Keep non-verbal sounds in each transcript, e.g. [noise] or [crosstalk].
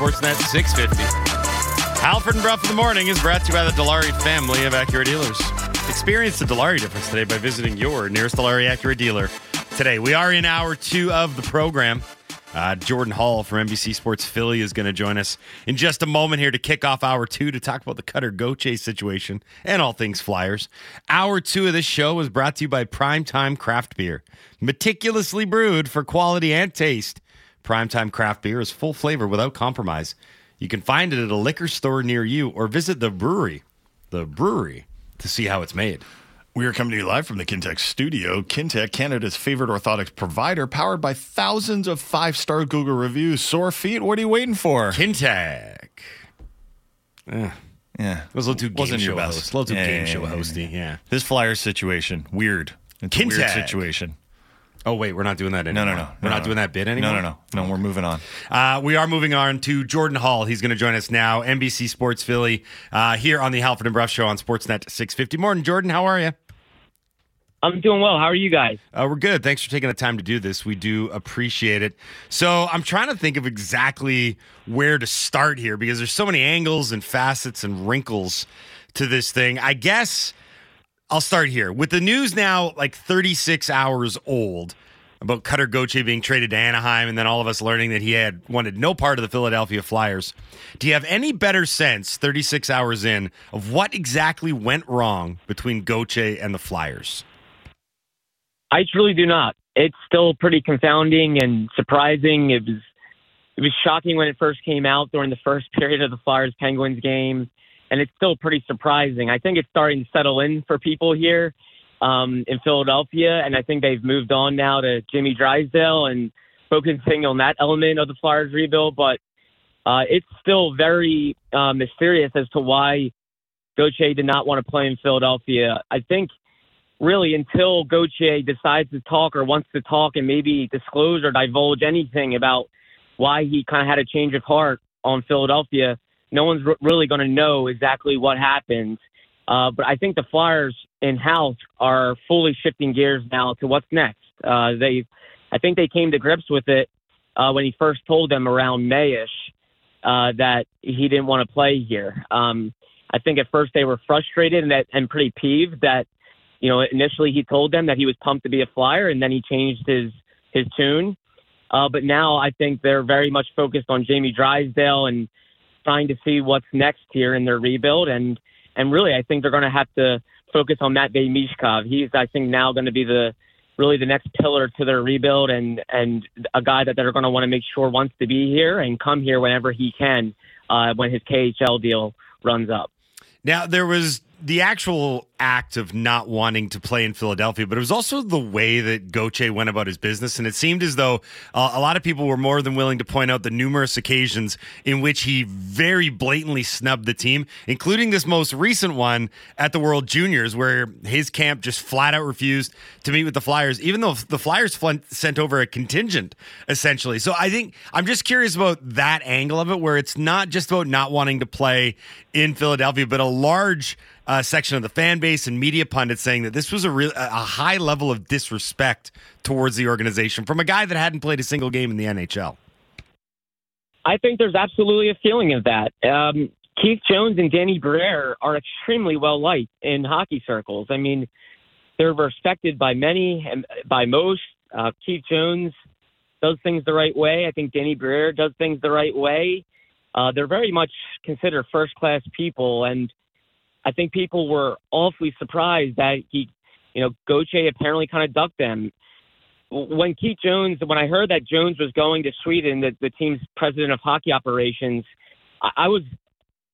Sportsnet 650. Halford and Bruff in the morning is brought to you by the Dilawri family of Acura dealers. Experience the Dilawri difference today by visiting your nearest Dilawri Acura dealer. Today, we are in hour two of the program. Uh, Jordan Hall from NBC Sports Philly is going to join us in just a moment here to kick off hour two to talk about the Cutter Gauthier situation and all things Flyers. Hour two of this show was brought to you by Primetime Craft Beer, meticulously brewed for quality and taste. Primetime Craft Beer is full flavor without compromise. You can find it at a liquor store near you or visit the brewery, the brewery, to see how it's made. We are coming to you live from the Kintec studio. Kintec, Canada's favorite orthotics provider, powered by thousands of five star Google reviews. Sore feet, what are you waiting for? Kintec. Yeah. Yeah. It was a little too game Wasn't your show best. host. A little too Yeah, game yeah, show yeah, hosty, yeah. This flyer situation, weird. It's a weird situation. Oh, wait, we're not doing that No, anymore. no, no. We're no, not no. doing that bit anymore? No, no, no. No, we're moving on. Uh, we are moving on to Jordan Hall. He's going to join us now, NBC Sports Philly, uh, here on the Halford and Bruff Show on Sportsnet 650. Morning, Jordan. How are you? I'm doing well. How are you guys? Uh, we're good. Thanks for taking the time to do this. We do appreciate it. So I'm trying to think of exactly where to start here because there's so many angles and facets and wrinkles to this thing. I guess I'll start here with the news now, like 36 hours old about Cutter Gauthier being traded to Anaheim, and then all of us learning that he had wanted no part of the Philadelphia Flyers. Do you have any better sense, 36 hours in, of what exactly went wrong between Gauthier and the Flyers? I truly do not. It's still pretty confounding and surprising. It was it was shocking when it first came out during the first period of the Flyers Penguins game, and it's still pretty surprising. I think it's starting to settle in for people here um, in Philadelphia, and I think they've moved on now to Jimmy Drysdale and focusing on that element of the Flyers rebuild. But uh, it's still very uh, mysterious as to why Gauthier did not want to play in Philadelphia. I think really until Gauthier decides to talk or wants to talk and maybe disclose or divulge anything about why he kind of had a change of heart on Philadelphia, no one's r- really going to know exactly what happened. Uh, but I think the Flyers in house are fully shifting gears now to what's next. Uh, they, I think they came to grips with it uh, when he first told them around Mayish uh, that he didn't want to play here. Um, I think at first they were frustrated and that, and pretty peeved that you know, initially he told them that he was pumped to be a flyer, and then he changed his his tune. Uh, but now I think they're very much focused on Jamie Drysdale and trying to see what's next here in their rebuild. And and really, I think they're going to have to focus on Matvey Michkov. He's I think now going to be the really the next pillar to their rebuild and and a guy that they're going to want to make sure wants to be here and come here whenever he can uh, when his KHL deal runs up. Now, there was the actual act of not wanting to play in Philadelphia, but it was also the way that Gauthier went about his business. And it seemed as though uh, a lot of people were more than willing to point out the numerous occasions in which he very blatantly snubbed the team, including this most recent one at the World Juniors, where his camp just flat out refused to meet with the Flyers, even though the Flyers fl- sent over a contingent, essentially. So I think I'm just curious about that angle of it, where it's not just about not wanting to play in Philadelphia, but a large uh, section of the fan base and media pundits saying that this was a real a high level of disrespect towards the organization from a guy that hadn't played a single game in the NHL. I think there's absolutely a feeling of that. Um, Keith Jones and Danny Briere are extremely well liked in hockey circles. I mean, they're respected by many and by most. Uh, Keith Jones does things the right way. I think Danny Briere does things the right way. Uh, they're very much considered first class people, and I think people were awfully surprised that he, you know, Gauthier apparently kind of ducked them. When Keith Jones, when I heard that Jones was going to Sweden, the, the team's president of hockey operations, I, I was,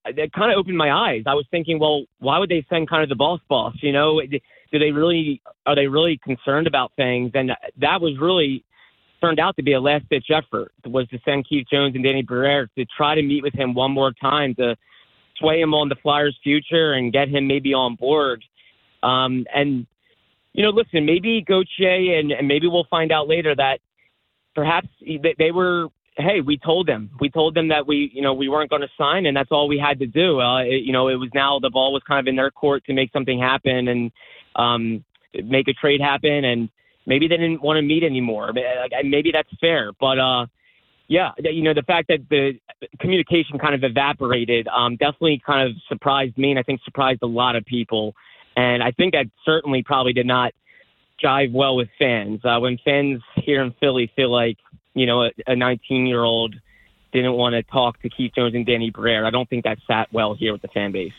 that kind of opened my eyes. I was thinking, well, why would they send kind of the boss boss? You know, do they really, are they really concerned about things? And that was really turned out to be a last ditch effort was to send Keith Jones and Danny Briere to try to meet with him one more time to sway him on the Flyers' future and get him maybe on board. Um, and you know, listen, maybe Gauthier and, and maybe we'll find out later that perhaps they, were. Hey, we told them. We told them that we, you know, we weren't going to sign, and that's all we had to do. Uh, it, you know, it was now the ball was kind of in their court to make something happen and um, make a trade happen. And maybe they didn't want to meet anymore. Maybe that's fair, but uh, Yeah, you know the fact that the communication kind of evaporated um, definitely kind of surprised me, and I think surprised a lot of people. And I think that certainly probably did not jive well with fans. Uh, when fans here in Philly feel like you know a 19 year old didn't want to talk to Keith Jones and Danny Briere, I don't think that sat well here with the fan base.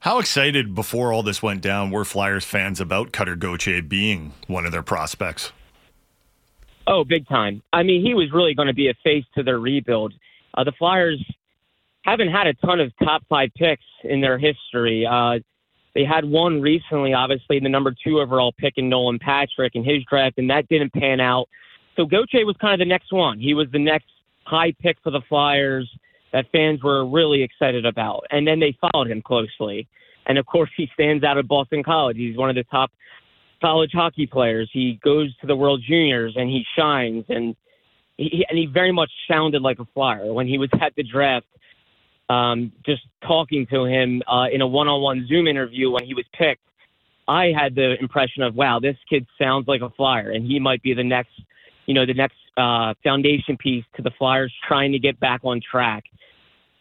How excited before all this went down were Flyers fans about Cutter Gauthier being one of their prospects? Oh, big time. I mean, he was really going to be a face to their rebuild. Uh, the Flyers haven't had a ton of top five picks in their history. Uh, they had one recently, obviously, the number two overall pick in Nolan Patrick in his draft, and that didn't pan out. So Gauthier was kind of the next one. He was the next high pick for the Flyers that fans were really excited about. And then they followed him closely. And of course, he stands out at Boston College. He's one of the top college hockey players. He goes to the World Juniors and he shines, and he and he very much sounded like a flyer when he was at the draft. Um, just talking to him uh, in a one-on-one Zoom interview when he was picked, I had the impression of, wow, this kid sounds like a flyer, and he might be the next, you know, the next uh, foundation piece to the Flyers trying to get back on track.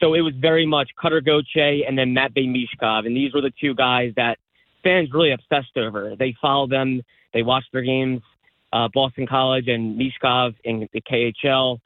So it was very much Cutter Gauthier and then Matvey Michkov, and these were the two guys that fans really obsessed over. They follow them, they watch their games, uh, Boston College and Michkov in the KHL,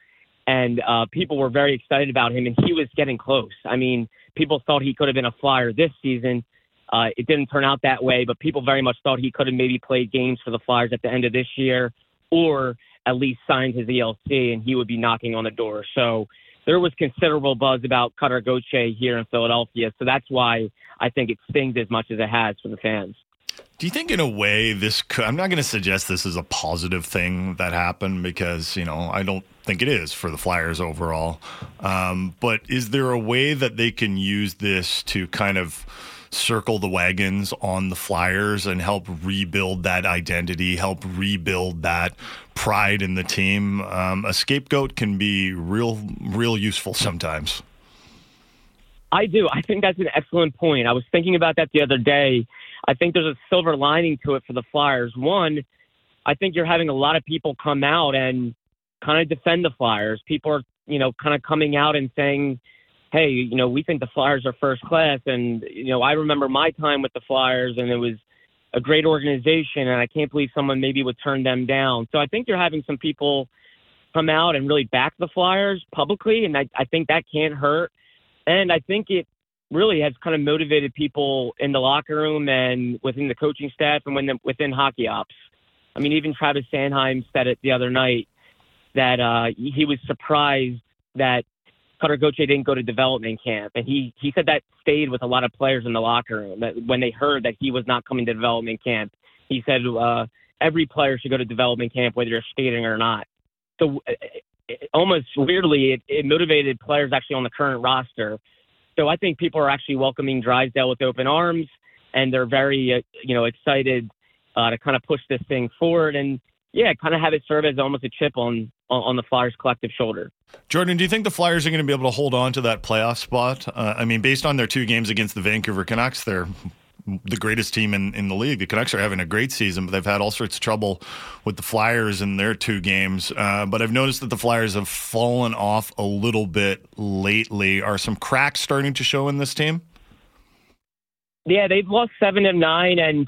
and uh, people were very excited about him, and he was getting close. I mean, people thought he could have been a flyer this season. Uh, it didn't turn out that way, but people very much thought he could have maybe played games for the Flyers at the end of this year, or at least signed his ELC, and he would be knocking on the door. So there was considerable buzz about Cutter Gauthier here in Philadelphia. So that's why I think it stings as much as it has for the fans. Do you think, in a way, this? Could, I'm not going to suggest this is a positive thing that happened because you know I don't think it is for the Flyers overall. Um, but is there a way that they can use this to kind of circle the wagons on the Flyers and help rebuild that identity, help rebuild that pride in the team. Um, a scapegoat can be real, real useful sometimes. I do. I think that's an excellent point. I was thinking about that the other day. I think there's a silver lining to it for the Flyers. One, I think you're having a lot of people come out and kind of defend the Flyers. People are, you know, kind of coming out and saying, hey, you know, we think the Flyers are first class. And, you know, I remember my time with the Flyers and it was a great organization. And I can't believe someone maybe would turn them down. So I think you're having some people come out and really back the Flyers publicly. And I, I think that can't hurt. And I think it really has kind of motivated people in the locker room and within the coaching staff and within, within hockey ops. I mean, even Travis Sanheim said it the other night that uh, he was surprised that Cutter Gauthier didn't go to development camp, and he he said that stayed with a lot of players in the locker room. That when they heard that he was not coming to development camp, he said uh, every player should go to development camp whether you're skating or not. So uh, it, almost weirdly, it, it motivated players actually on the current roster. So I think people are actually welcoming Drysdale with open arms, and they're very uh, you know excited uh, to kind of push this thing forward and yeah, kind of have it serve as almost a chip on on the Flyers' collective shoulder. Jordan, do you think the Flyers are going to be able to hold on to that playoff spot? Uh, I mean, based on their two games against the Vancouver Canucks, they're the greatest team in, in the league. The Canucks are having a great season, but they've had all sorts of trouble with the Flyers in their two games. Uh, but I've noticed that the Flyers have fallen off a little bit lately. Are some cracks starting to show in this team? Yeah, they've lost seven of nine, and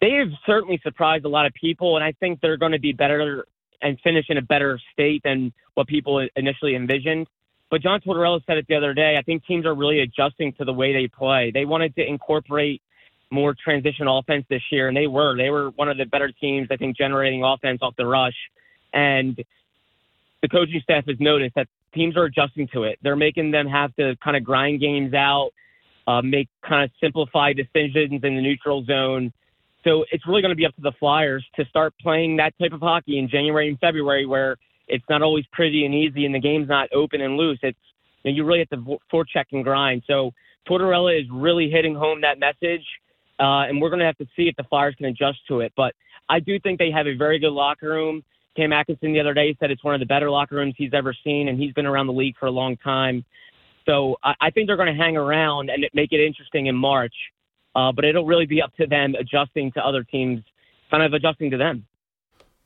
they have certainly surprised a lot of people. And I think they're going to be better and finish in a better state than what people initially envisioned. But John Tortorella said it the other day. I think teams are really adjusting to the way they play. They wanted to incorporate more transition offense this year, and they were. They were one of the better teams, I think, generating offense off the rush. And the coaching staff has noticed that teams are adjusting to it. They're making them have to kind of grind games out, uh, make kind of simplified decisions in the neutral zone, so it's really going to be up to the Flyers to start playing that type of hockey in January and February, where it's not always pretty and easy, and the game's not open and loose. It's you, know, you really have to forecheck and grind. So Tortorella is really hitting home that message, uh, and we're going to have to see if the Flyers can adjust to it. But I do think they have a very good locker room. Cam Atkinson the other day said it's one of the better locker rooms he's ever seen, and he's been around the league for a long time. So I, I think they're going to hang around and make it interesting in March. Uh, but it'll really be up to them adjusting to other teams, kind of adjusting to them.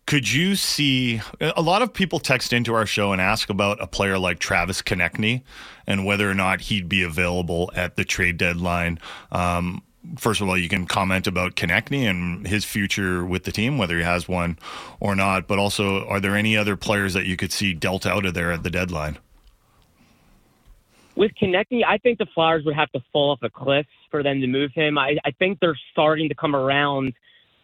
could you see a lot of people text into our show and ask about a player like Travis Konecny and whether or not he'd be available at the trade deadline? Um, first of all, you can comment about Konecny and his future with the team, whether he has one or not. But also, are there any other players that you could see dealt out of there at the deadline? With Konecny, I think the Flyers would have to fall off a cliff for them to move him. I, I think they're starting to come around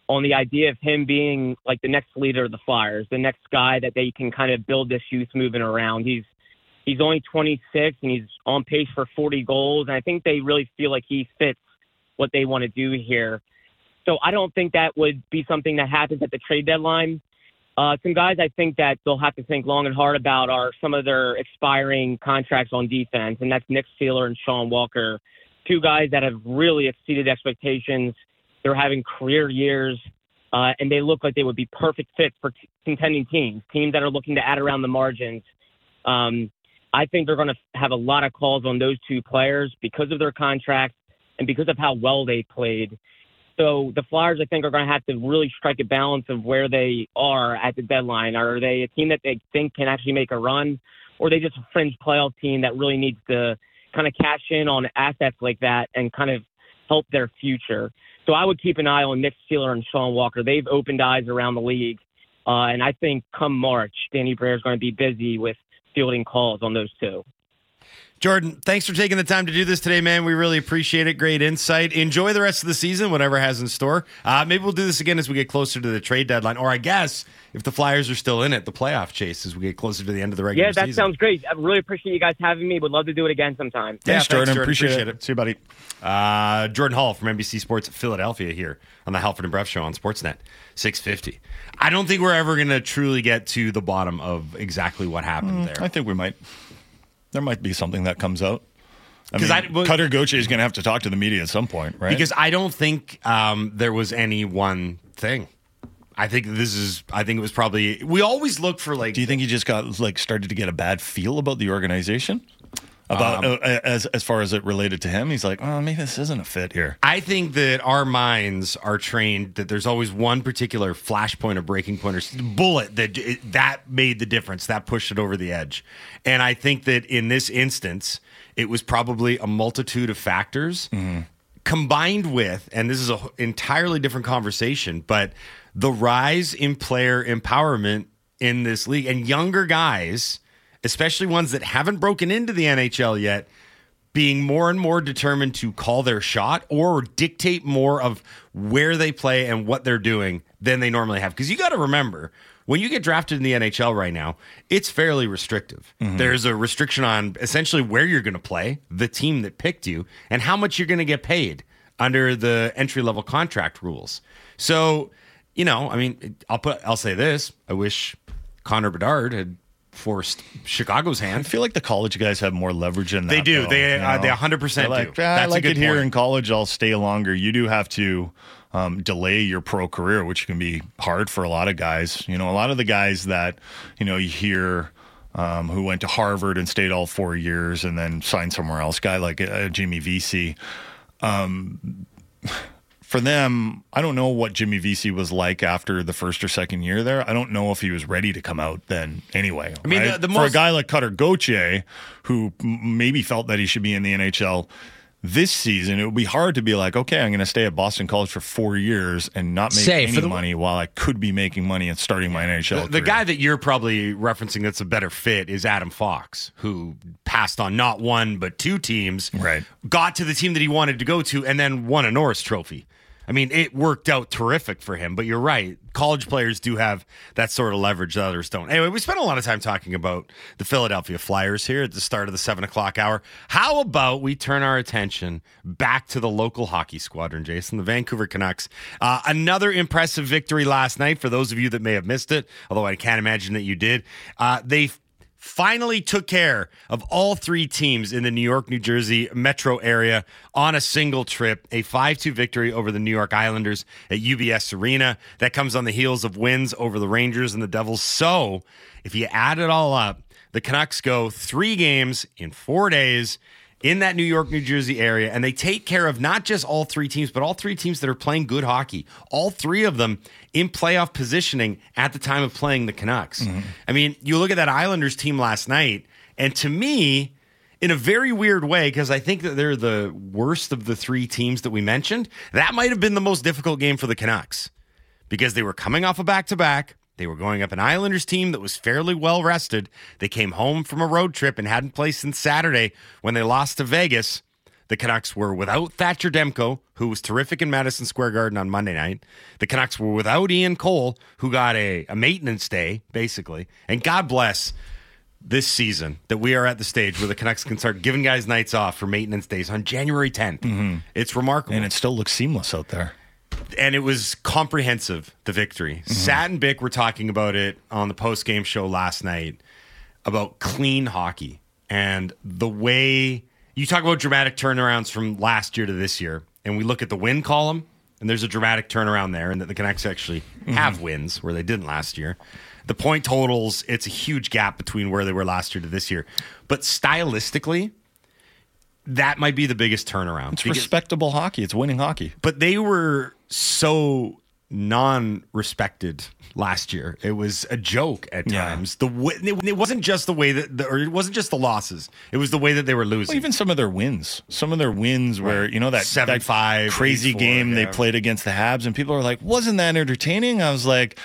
on the idea of him being like the next leader of the Flyers, the next guy that they can kind of build this youth movement around. He's he's only 26 and he's on pace for 40 goals, and I think they really feel like he fits what they want to do here. So I don't think that would be something that happens at the trade deadline. Uh, some guys I think that they'll have to think long and hard about are some of their expiring contracts on defense, and that's Nick Seeler and Sean Walker, two guys that have really exceeded expectations they're having career years, uh, and they look like they would be perfect fits for t- contending teams, teams that are looking to add around the margins. Um, I think they're going to have a lot of calls on those two players because of their contracts and because of how well they played. So the Flyers, I think, are going to have to really strike a balance of where they are at the deadline. Are they a team that they think can actually make a run, or they just a fringe playoff team that really needs to kind of cash in on assets like that and kind of help their future? So I would keep an eye on Nick Seeler and Sean Walker. They've opened eyes around the league. Uh, and I think come March, Danny Briere is going to be busy with fielding calls on those two. Jordan, thanks for taking the time to do this today, man. We really appreciate it. Great insight. Enjoy the rest of the season, whatever has in store. Uh, maybe we'll do this again as we get closer to the trade deadline, or I guess if the Flyers are still in it, the playoff chase as we get closer to the end of the regular season. Yeah, that season. sounds great. I really appreciate you guys having me. Would love to do it again sometime. Thanks, yeah, Jordan. Thanks, Jordan. Appreciate, appreciate it. it. See you, buddy. Uh, Jordan Hall from NBC Sports Philadelphia here on the Halford and Bruff Show on Sportsnet 650. I don't think we're ever going to truly get to the bottom of exactly what happened mm, there. I think we might. There might be something that comes out. Because I, mean, I well, Cutter Gauthier is going to have to talk to the media at some point, right? Because I don't think um, there was any one thing. I think this is. I think it was probably. We always look for like. Do you think he just got like started to get a bad feel about the organization? About um, uh, as as far as it related to him, he's like, oh, maybe this isn't a fit here. I think that our minds are trained that there's always one particular flashpoint or breaking point or bullet that that made the difference, that pushed it over the edge, and I think that in this instance it was probably a multitude of factors mm-hmm. combined with, and this is an entirely different conversation, but the rise in player empowerment in this league and younger guys, especially ones that haven't broken into the NHL yet, being more and more determined to call their shot or dictate more of where they play and what they're doing than they normally have. Because you got to remember, when you get drafted in the NHL right now, it's fairly restrictive. Mm-hmm. There's a restriction on essentially where you're going to play, the team that picked you, and how much you're going to get paid under the entry level contract rules. So, you know, I mean, I'll put, I'll say this: I wish Connor Bedard had forced Chicago's hand. I feel like the college guys have more leverage in that. They do. Though, they you know? uh, they 100 percent like, do. Ah, That's I like it point. here in college. I'll stay longer. You do have to um, delay your pro career, which can be hard for a lot of guys. You know, a lot of the guys that you know you hear. Um, who went to Harvard and stayed all four years and then signed somewhere else. Guy like uh, Jimmy Vesey. Um, for them, I don't know what Jimmy Vesey was like after the first or second year there. I don't know if he was ready to come out then anyway. I mean, right? the, the most- for a guy like Cutter Gauthier, who maybe felt that he should be in the NHL this season, it would be hard to be like, okay, I'm going to stay at Boston College for four years and not make Say, any the, money while I could be making money and starting my NHL. The, the guy that you're probably referencing that's a better fit is Adam Fox, who passed on not one but two teams, right? Got to the team that he wanted to go to, and then won a Norris Trophy. I mean, it worked out terrific for him, but you're right. College players do have that sort of leverage that others don't. Anyway, we spent a lot of time talking about the Philadelphia Flyers here at the start of the seven o'clock hour. How about we turn our attention back to the local hockey squadron, Jason, the Vancouver Canucks? Uh, another impressive victory last night for those of you that may have missed it, although I can't imagine that you did. Uh, they finally took care of all three teams in the New York, New Jersey metro area on a single trip. A 5 2 victory over the New York Islanders at UBS Arena. That comes on the heels of wins over the Rangers and the Devils. So if you add it all up, the Canucks go three games in four days in that New York, New Jersey area, and they take care of not just all three teams, but all three teams that are playing good hockey. All three of them in playoff positioning at the time of playing the Canucks. Mm-hmm. I mean, you look at that Islanders team last night, and to me, in a very weird way, because I think that they're the worst of the three teams that we mentioned, that might have been the most difficult game for the Canucks because they were coming off a back to back. They were going up an Islanders team that was fairly well rested. They came home from a road trip and hadn't played since Saturday when they lost to Vegas. The Canucks were without Thatcher Demko, who was terrific in Madison Square Garden on Monday night. The Canucks were without Ian Cole, who got a, a maintenance day, basically. And God bless this season that we are at the stage where the Canucks can start giving guys nights off for maintenance days on January 10th. Mm-hmm. It's remarkable. And it still looks seamless out there and it was comprehensive. The victory. Mm-hmm. Sat and Bick were talking about it on the post game show last night about clean hockey and the way you talk about dramatic turnarounds from last year to this year, and we look at the win column, and there's a dramatic turnaround there, and that the Canucks actually mm-hmm. have wins where they didn't last year. The point totals, it's a huge gap between where they were last year to this year. But stylistically, that might be the biggest turnaround. It's because, respectable hockey. It's winning hockey. But they were so non-respected last year. It was a joke at times. Yeah. The it wasn't just the way that, the, or it wasn't just the losses. It was the way that they were losing. Well, even some of their wins, some of their wins where you know that seven that five crazy game yeah. they played against the Habs, and people are like, "Wasn't that entertaining?" I was like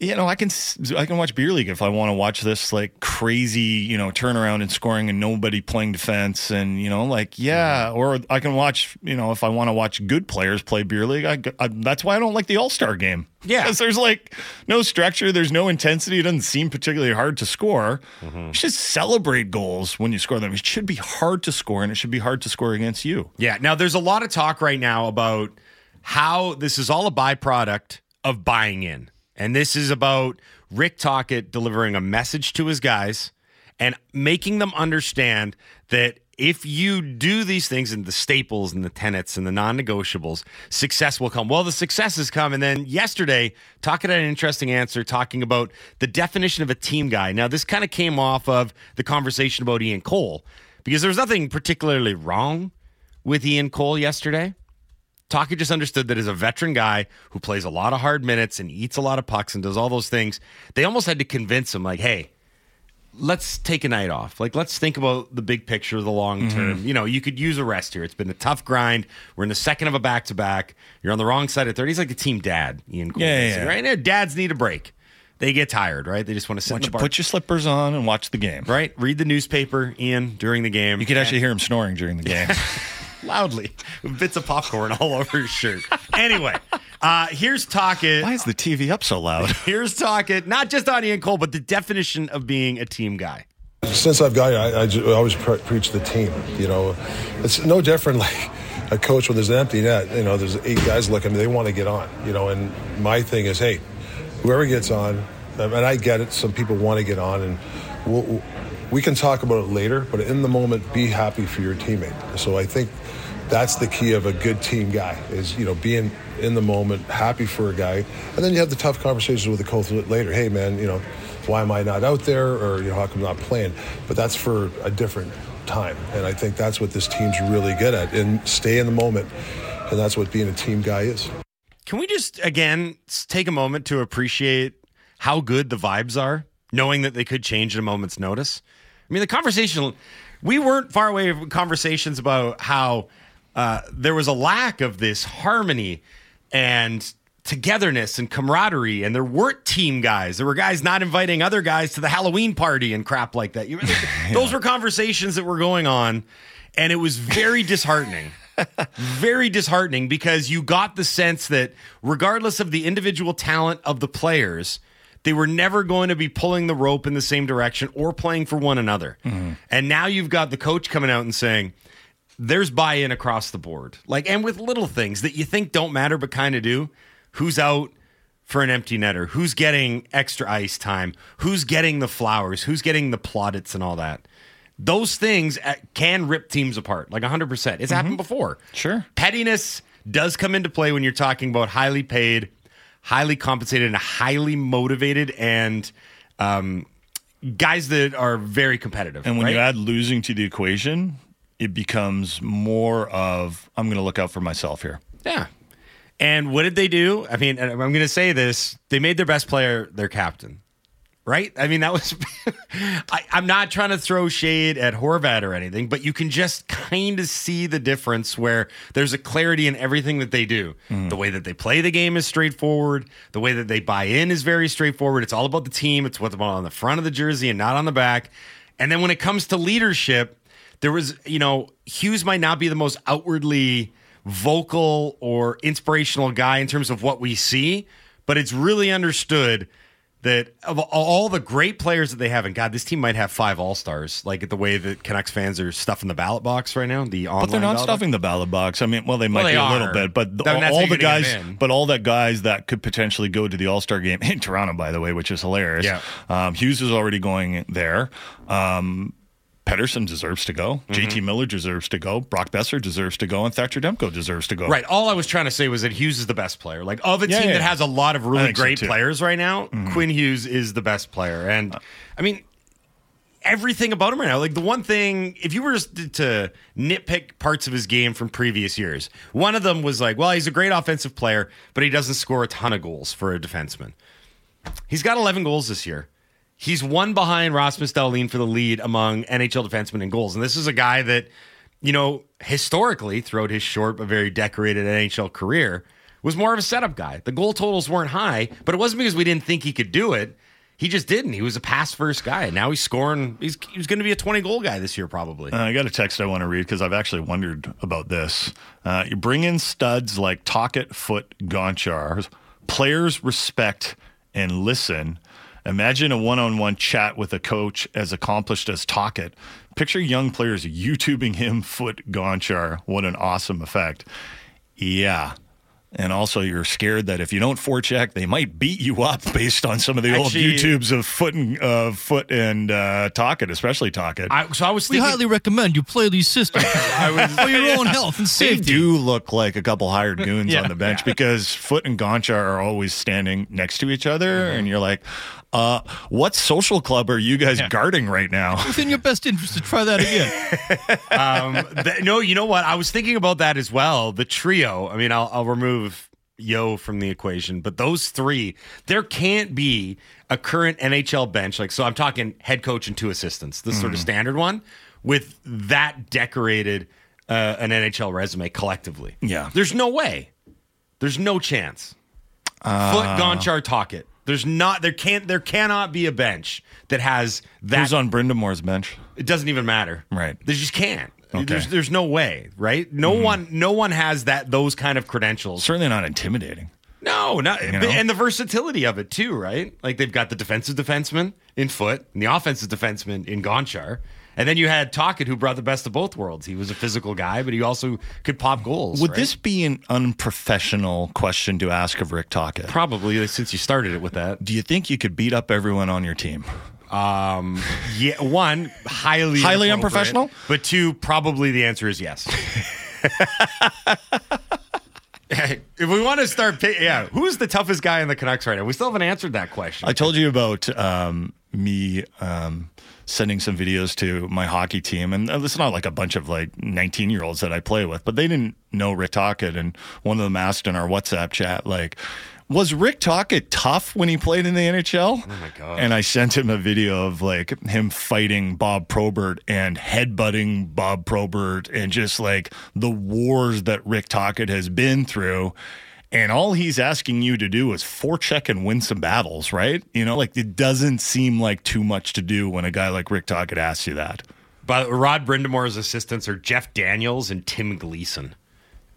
you know, I can I can watch beer league if I want to watch this like crazy, you know, turnaround and scoring and nobody playing defense and you know, like yeah, mm-hmm. or I can watch, you know, if I want to watch good players play beer league. I, I that's why I don't like the All Star game. Yeah, because there's like no structure, there's no intensity. It doesn't seem particularly hard to score. Mm-hmm. You should celebrate goals when you score them. It should be hard to score, and it should be hard to score against you. Yeah. Now there's a lot of talk right now about how this is all a byproduct of buying in and this is about Rick Tocchet delivering a message to his guys and making them understand that if you do these things and the staples and the tenets and the non-negotiables, success will come. Well, the success has come. And then yesterday, Tocchet had an interesting answer talking about the definition of a team guy. Now, this kind of came off of the conversation about Ian Cole because there was nothing particularly wrong with Ian Cole yesterday. Tocchet just understood that as a veteran guy who plays a lot of hard minutes and eats a lot of pucks and does all those things, they almost had to convince him, like, hey, let's take a night off. Like, let's think about the big picture, the long mm-hmm. term. Mm-hmm. You know, you could use a rest here. It's been a tough grind. We're in the second of a back to back. You're on the wrong side of 30. He's like a team dad, Ian Cole. Yeah, yeah, Right now, dads need a break. They get tired, right? They just want to sit in the bar. Put your slippers on and watch the game. Right? Read the newspaper, Ian, during the game. You could actually hear him snoring during the game. [laughs] loudly with bits of popcorn all [laughs] over his shirt. Anyway, uh, here's Tocchet. Why is the TV up so loud? [laughs] Here's Tocchet, not just on Ian Cole, but the definition of being a team guy. Since I've got you, I, I, I always pre- preach the team. You know, it's no different [laughs] like a coach when there's an empty net. You know, there's eight guys looking, they want to get on. You know, and my thing is, hey, whoever gets on, and I get it. Some people want to get on, and we'll, we can talk about it later. But in the moment, be happy for your teammate. So I think that's the key of a good team guy is you know being in the moment happy for a guy. And then you have the tough conversations with the coach later. Hey man you know why am i not out there? Or you know how come i'm not playing? But that's for a different time. And i think that's what this team's really good at and stay in the moment. And that's what being a team guy is. Can we just again take a moment to appreciate how good the vibes are knowing that they could change at a moment's notice? I mean the conversation we weren't far away from conversations about how uh, there was a lack of this harmony and togetherness and camaraderie, and there weren't team guys. There were guys not inviting other guys to the Halloween party and crap like that. You, [laughs] yeah. Those were conversations that were going on, and it was very disheartening. [laughs] very disheartening because you got the sense that regardless of the individual talent of the players, they were never going to be pulling the rope in the same direction or playing for one another. Mm-hmm. And now you've got the coach coming out and saying, there's buy-in across the board. Like and with little things that you think don't matter but kind of do. Who's out for an empty netter? Who's getting extra ice time? Who's getting the flowers? Who's getting the plaudits and all that? Those things uh, can rip teams apart like 100%. It's mm-hmm. happened before. Sure. Pettiness does come into play when you're talking about highly paid, highly compensated and highly motivated and um, guys that are very competitive. And when right? you add losing to the equation, it becomes more of I'm going to look out for myself here. Yeah. And what did they do? I mean, I'm going to say this: they made their best player their captain right? I mean, that was. [laughs] I, am not trying to throw shade at Horvat or anything, but you can just kind of see the difference where there's a clarity in everything that they do. Mm. The way that they play the game is straightforward. The way that they buy in is very straightforward. It's all about the team. It's what's on the front of the jersey and not on the back. And then when it comes to leadership, there was, you know, Hughes might not be the most outwardly vocal or inspirational guy in terms of what we see, but it's really understood that of all the great players that they have, and God, this team might have five All Stars. Like the way that Canucks fans are stuffing the ballot box right now. The but they're not stuffing box. the ballot box. I mean, well, they might well, they be a little bit, but the, all the guys, but all the guys that could potentially go to the All Star game in Toronto, by the way, which is hilarious. Yeah. Um, Hughes is already going there. Um, Pettersson deserves to go. Mm-hmm. JT Miller deserves to go. Brock Boeser deserves to go. And Thatcher Demko deserves to go. Right. All I was trying to say was that Hughes is the best player. Like, of a yeah, team yeah. that has a lot of really great so players right now, mm-hmm. Quinn Hughes is the best player. And, I mean, everything about him right now. Like, the one thing, if you were just to nitpick parts of his game from previous years, one of them was like, well, he's a great offensive player, but he doesn't score a ton of goals for a defenseman. He's got 11 goals this year. He's one behind Rasmus Dahlin for the lead among NHL defensemen in goals. And this is a guy that, you know, historically, throughout his short but very decorated NHL career, was more of a setup guy. The goal totals weren't high, but it wasn't because we didn't think he could do it. He just didn't. He was a pass first guy. Now he's scoring. He's he's going to be a twenty goal guy this year, probably. Uh, I got a text I want to read because I've actually wondered about this. Uh, you bring in studs like Tocchet, Foote, Gonchar. Players respect and listen Imagine a one on one chat with a coach as accomplished as Tocchet. Picture young players YouTubing him, Foote Gonchar. What an awesome effect. Yeah, and also, you're scared that if you don't forecheck, they might beat you up [laughs] based on some of the Actually, old YouTubes of Foote and uh, Foote and uh, Tocchet, especially Tocchet. I, so I was. Thinking, we highly recommend you play these systems [laughs] for your own [laughs] health and safety. They do look like a couple hired goons yeah, on the bench yeah. because Foote and Gonchar are always standing next to each other, mm-hmm. and you're like, uh, what social club are you guys yeah. guarding right now? Within your best interest to try that again. [laughs] um, th- no, you know what? I was thinking about that as well. The trio. I mean, I'll, I'll remove Yo from the equation, but those three, there can't be a current NHL bench. Like, so I'm talking head coach and two assistants, the mm. sort of mm. standard one, with that decorated uh, an NHL resume collectively. Yeah. There's no way. There's no chance. Uh, Foote, Gonchar, Tocchet. There's not there can't there cannot be a bench that has that. Who's on Brind'Amour's bench? It doesn't even matter. Right. They just can't. Okay. There's there's no way, right? No mm-hmm. one no one has that those kind of credentials. Certainly not intimidating. No, not you know? and the versatility of it too, right? Like they've got the defensive defenseman in Foote and the offensive defenseman in Gonchar. And then you had Tocchet, who brought the best of both worlds. He was a physical guy, but he also could pop goals. Would right? this be an unprofessional question to ask of Rick Tocchet? Probably, since you started it with that. Do you think you could beat up everyone on your team? Um, yeah, one highly [laughs] highly unprofessional, but two, probably the answer is yes. [laughs] if we want to start, yeah, who's the toughest guy in the Canucks right now? We still haven't answered that question. I told you about um, me um, sending some videos to my hockey team, and it's not like a bunch of like 19 year olds that I play with, but they didn't know Rick Tocchet, and one of them asked in our WhatsApp chat, like, was Rick Tocchet tough when he played in the NHL? Oh my god! And I sent him a video of like him fighting Bob Probert and headbutting Bob Probert, and just like the wars that Rick Tocchet has been through and all he's asking you to do is forecheck and win some battles, right? You know, like it doesn't seem like too much to do when a guy like Rick Tocchet asks you that. But Rod Brind'Amour's assistants are Jeff Daniels and Tim Gleason.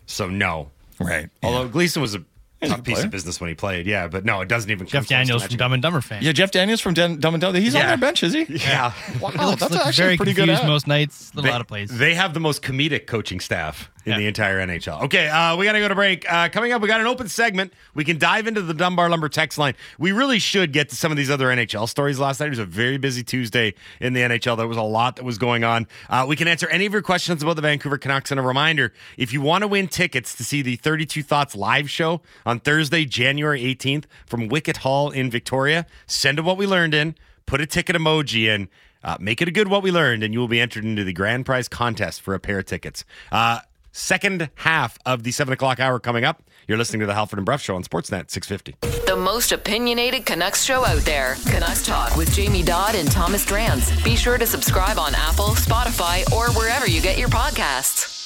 So no. Right. Although yeah. Gleason was a tough piece of business when he played. Yeah, but no, it doesn't even. Jeff Daniels from Dumb and Dumber fame. Yeah, Jeff Daniels from Dumb and Dumber. He's yeah. on their bench, is he? [laughs] Yeah. wow, looks, that's looks actually very pretty good. Most nights, a lot of plays. They have the most comedic coaching staff in yeah. the entire NHL. Okay, uh, we got to go to break. Uh, coming up, we got an open segment. We can dive into the Dunbar Lumber text line. We really should get to some of these other NHL stories last night. It was a very busy Tuesday in the NHL. There was a lot that was going on. Uh, we can answer any of your questions about the Vancouver Canucks. And a reminder if you want to win tickets to see the 32 Thoughts live show on Thursday, January 18th from Wicket Hall in Victoria, send a what we learned in, put a ticket emoji in Uh, make it a good what we learned, and you will be entered into the grand prize contest for a pair of tickets. Uh, second half of the seven o'clock hour coming up. You're listening to the Halford and Bruff Show on Sportsnet 650. The most opinionated Canucks show out there. Canucks Talk with Jamie Dodd and Thomas Drance. Be sure to subscribe on Apple, Spotify, or wherever you get your podcasts.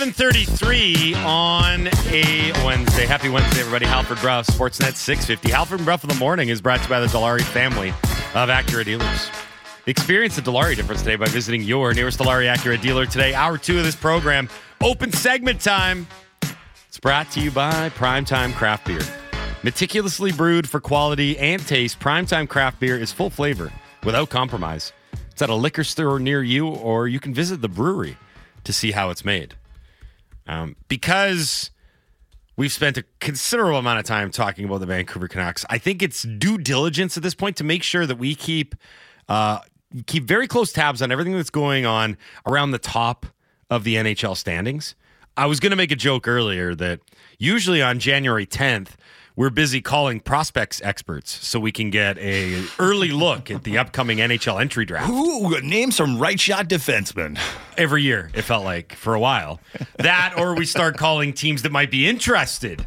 Seven thirty-three on a Wednesday. Happy Wednesday, everybody. Halford Bruff, Sportsnet 650. Halford and Bruff in the morning is brought to you by the Dilawri family of Acura dealers. Experience the Dilawri difference today by visiting your nearest Dilawri Acura dealer today. Hour two of this program, open segment time. It's brought to you by Primetime Craft Beer. Meticulously brewed for quality and taste, Primetime Craft Beer is full flavor without compromise. It's at a liquor store near you, or you can visit the brewery to see how it's made. Um, because we've spent a considerable amount of time talking about the Vancouver Canucks, I think it's due diligence at this point to make sure that we keep uh, keep very close tabs on everything that's going on around the top of the NHL standings. I was going to make a joke earlier that usually on January 10th, we're busy calling prospects experts so we can get a early look at the upcoming NHL entry draft. Ooh, name some right shot defensemen. Every year, it felt like for a while. That or we start calling teams that might be interested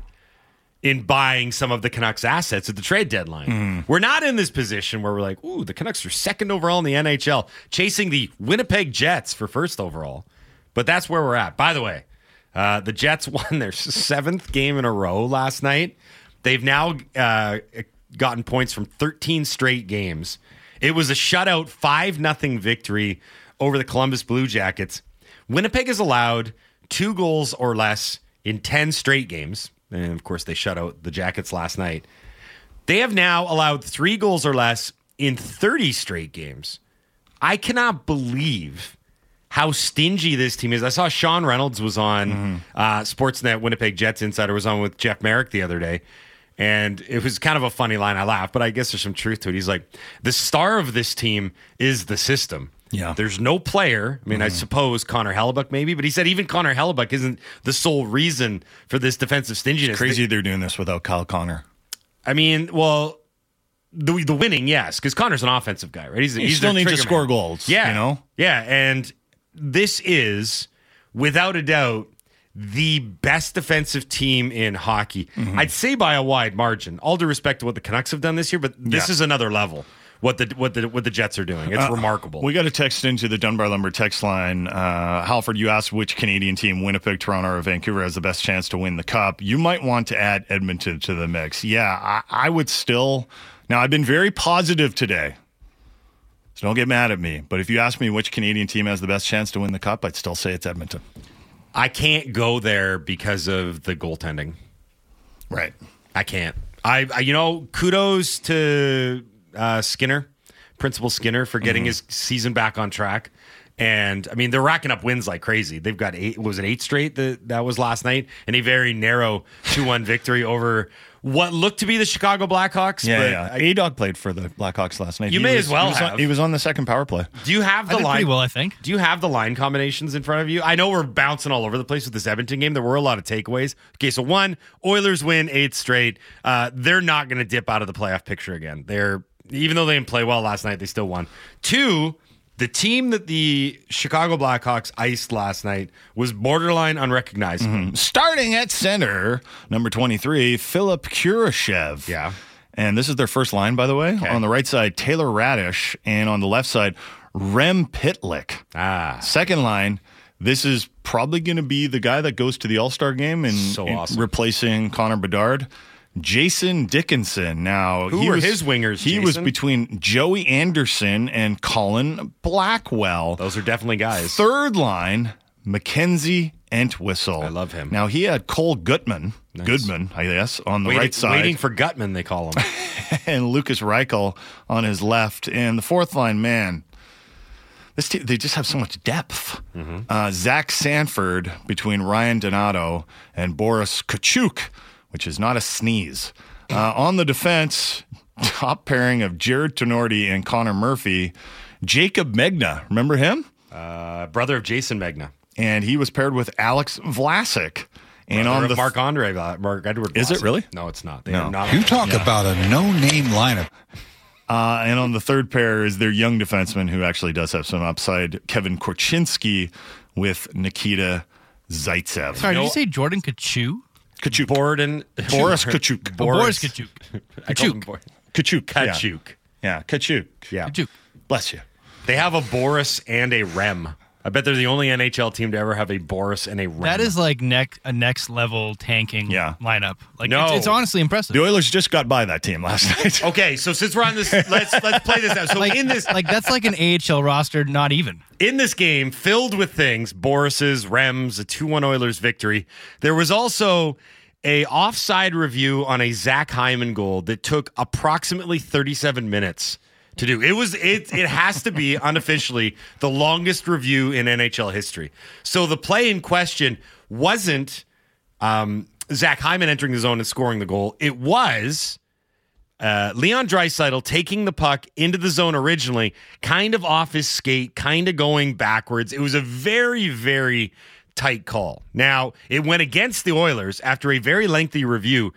in buying some of the Canucks assets at the trade deadline. We're not in this position where we're like, ooh, the Canucks are second overall in the NHL, chasing the Winnipeg Jets for first overall. But that's where we're at. By the way, uh, the Jets [laughs] won their seventh game in a row last night. They've now uh, gotten points from 13 straight games. It was a shutout 5 nothing victory over the Columbus Blue Jackets. Winnipeg has allowed two goals or less in 10 straight games. And of course, they shut out the Jackets last night. They have now allowed three goals or less in 30 straight games. I cannot believe how stingy this team is. I saw Sean Reynolds was on uh, Sportsnet Winnipeg Jets Insider was on with Jeff Marek the other day. And it was kind of a funny line. I laughed, but I guess there's some truth to it. He's like, the star of this team is the system. Yeah. There's no player. I mean, I mm-hmm. suppose Connor Hellebuyck maybe, but he said even Connor Hellebuyck isn't the sole reason for this defensive stinginess. Crazy they're doing this without Kyle Connor. I mean, well, the the winning, yes, because Connor's an offensive guy, right? He's, he's still needs to trigger score man. goals. Yeah, You know? yeah, and this is without a doubt the best defensive team in hockey. Mm-hmm. I'd say by a wide margin. All due respect to what the Canucks have done this year, but this Yeah. is another level. What the what the what the Jets are doing? It's remarkable. Uh, We got a text into the Dunbar Lumber text line. Uh, Halford, you asked which Canadian team, Winnipeg, Toronto, or Vancouver, has the best chance to win the cup. You might want to add Edmonton to the mix. Yeah, I, I would still. Now, I've been very positive today, so don't get mad at me. But if you ask me which Canadian team has the best chance to win the cup, I'd still say it's Edmonton. I can't go there because of the goaltending. Right. I can't. I, I you know, kudos to uh, Skinner, Principal Skinner, for getting his season back on track. And I mean, they're racking up wins like crazy. They've got eight. Was it eight straight that that was last night? And a very narrow two-one [laughs] victory over what looked to be the Chicago Blackhawks. Yeah, but yeah. A Dog played for the Blackhawks last night. You He may was- as well he was on- he was on the second power play. do you have the did line? well, I think. Do you have the line combinations in front of you? I know we're bouncing all over the place with this Edmonton game. There were a lot of takeaways. Okay, so one, Oilers win eight straight. Uh, they're not going to dip out of the playoff picture again. They're even though they didn't play well last night, they still won. Two, the team that the Chicago Blackhawks iced last night was borderline unrecognizable. Starting at center, number 23, Philipp Kurashev. Yeah. And this is their first line, by the way. Okay. On the right side, Taylor Raddysh. And on the left side, Rem Pitlick. Ah, Second line, this is probably going to be the guy that goes to the All Star game and So awesome. replacing Connor Bedard. Jason Dickinson. Now, Who he were was, his wingers, He was between Joey Anderson and Colin Blackwell. those are definitely guys. Third line, Mackenzie Entwistle. I love him. Now he had Cole Guttman, Goodman, I guess, on the Waiting, right side, waiting for Guttman, they call him. [laughs] and Lukas Reichel on his left. And the fourth line, man, this team, they just have so much depth. Uh, Zach Sanford between Ryan Donato and Boris Katchouk, which is not a sneeze. Uh, on the defense, top pairing of Jarred Tinordi and Connor Murphy. Jaycob Megna, remember him? Uh, brother of Jayson Megna. And he was paired with Alex Vlasic. And Brother on the Mark Andre, uh, Mark Edward. Is it really? No, it's not. They No. are not. You talk about a no-name lineup. Uh, and on the third pair is their young defenseman who actually does have some upside, Kevin Korchinski with Nikita Zaitsev. Sorry, No. did you say Jordan Kachu? Kachuk. Borden. [laughs] Boris Katchouk. Boris Katchouk. [laughs] I call him Kachuk. Kachuk. Kachuk. Yeah, yeah Kachuk. Yeah. Kachuk. Bless you. They have a Boris and a Rem. I bet they're the only NHL team to ever have a Boris and a Rem. That is like next a next level tanking Yeah. lineup. Like No. it's, it's honestly impressive. The Oilers just got by that team last [laughs] night. Okay, so since we're on this, let's let's play this out. So like in this like that's like an AHL roster, not even. in this game filled with things, Boris's, Rems, a two-one Oilers victory. There was also a offside review on a Zach Hyman goal that took approximately 37 minutes to do. It was it it has to be [laughs] unofficially the longest review in NHL history. So the play in question wasn't um, Zach Hyman entering the zone and scoring the goal. It was uh, Leon Draisaitl taking the puck into the zone originally, kind of off his skate, kind of going backwards. It was a very, very tight call. Now, it went against the Oilers after a very lengthy review,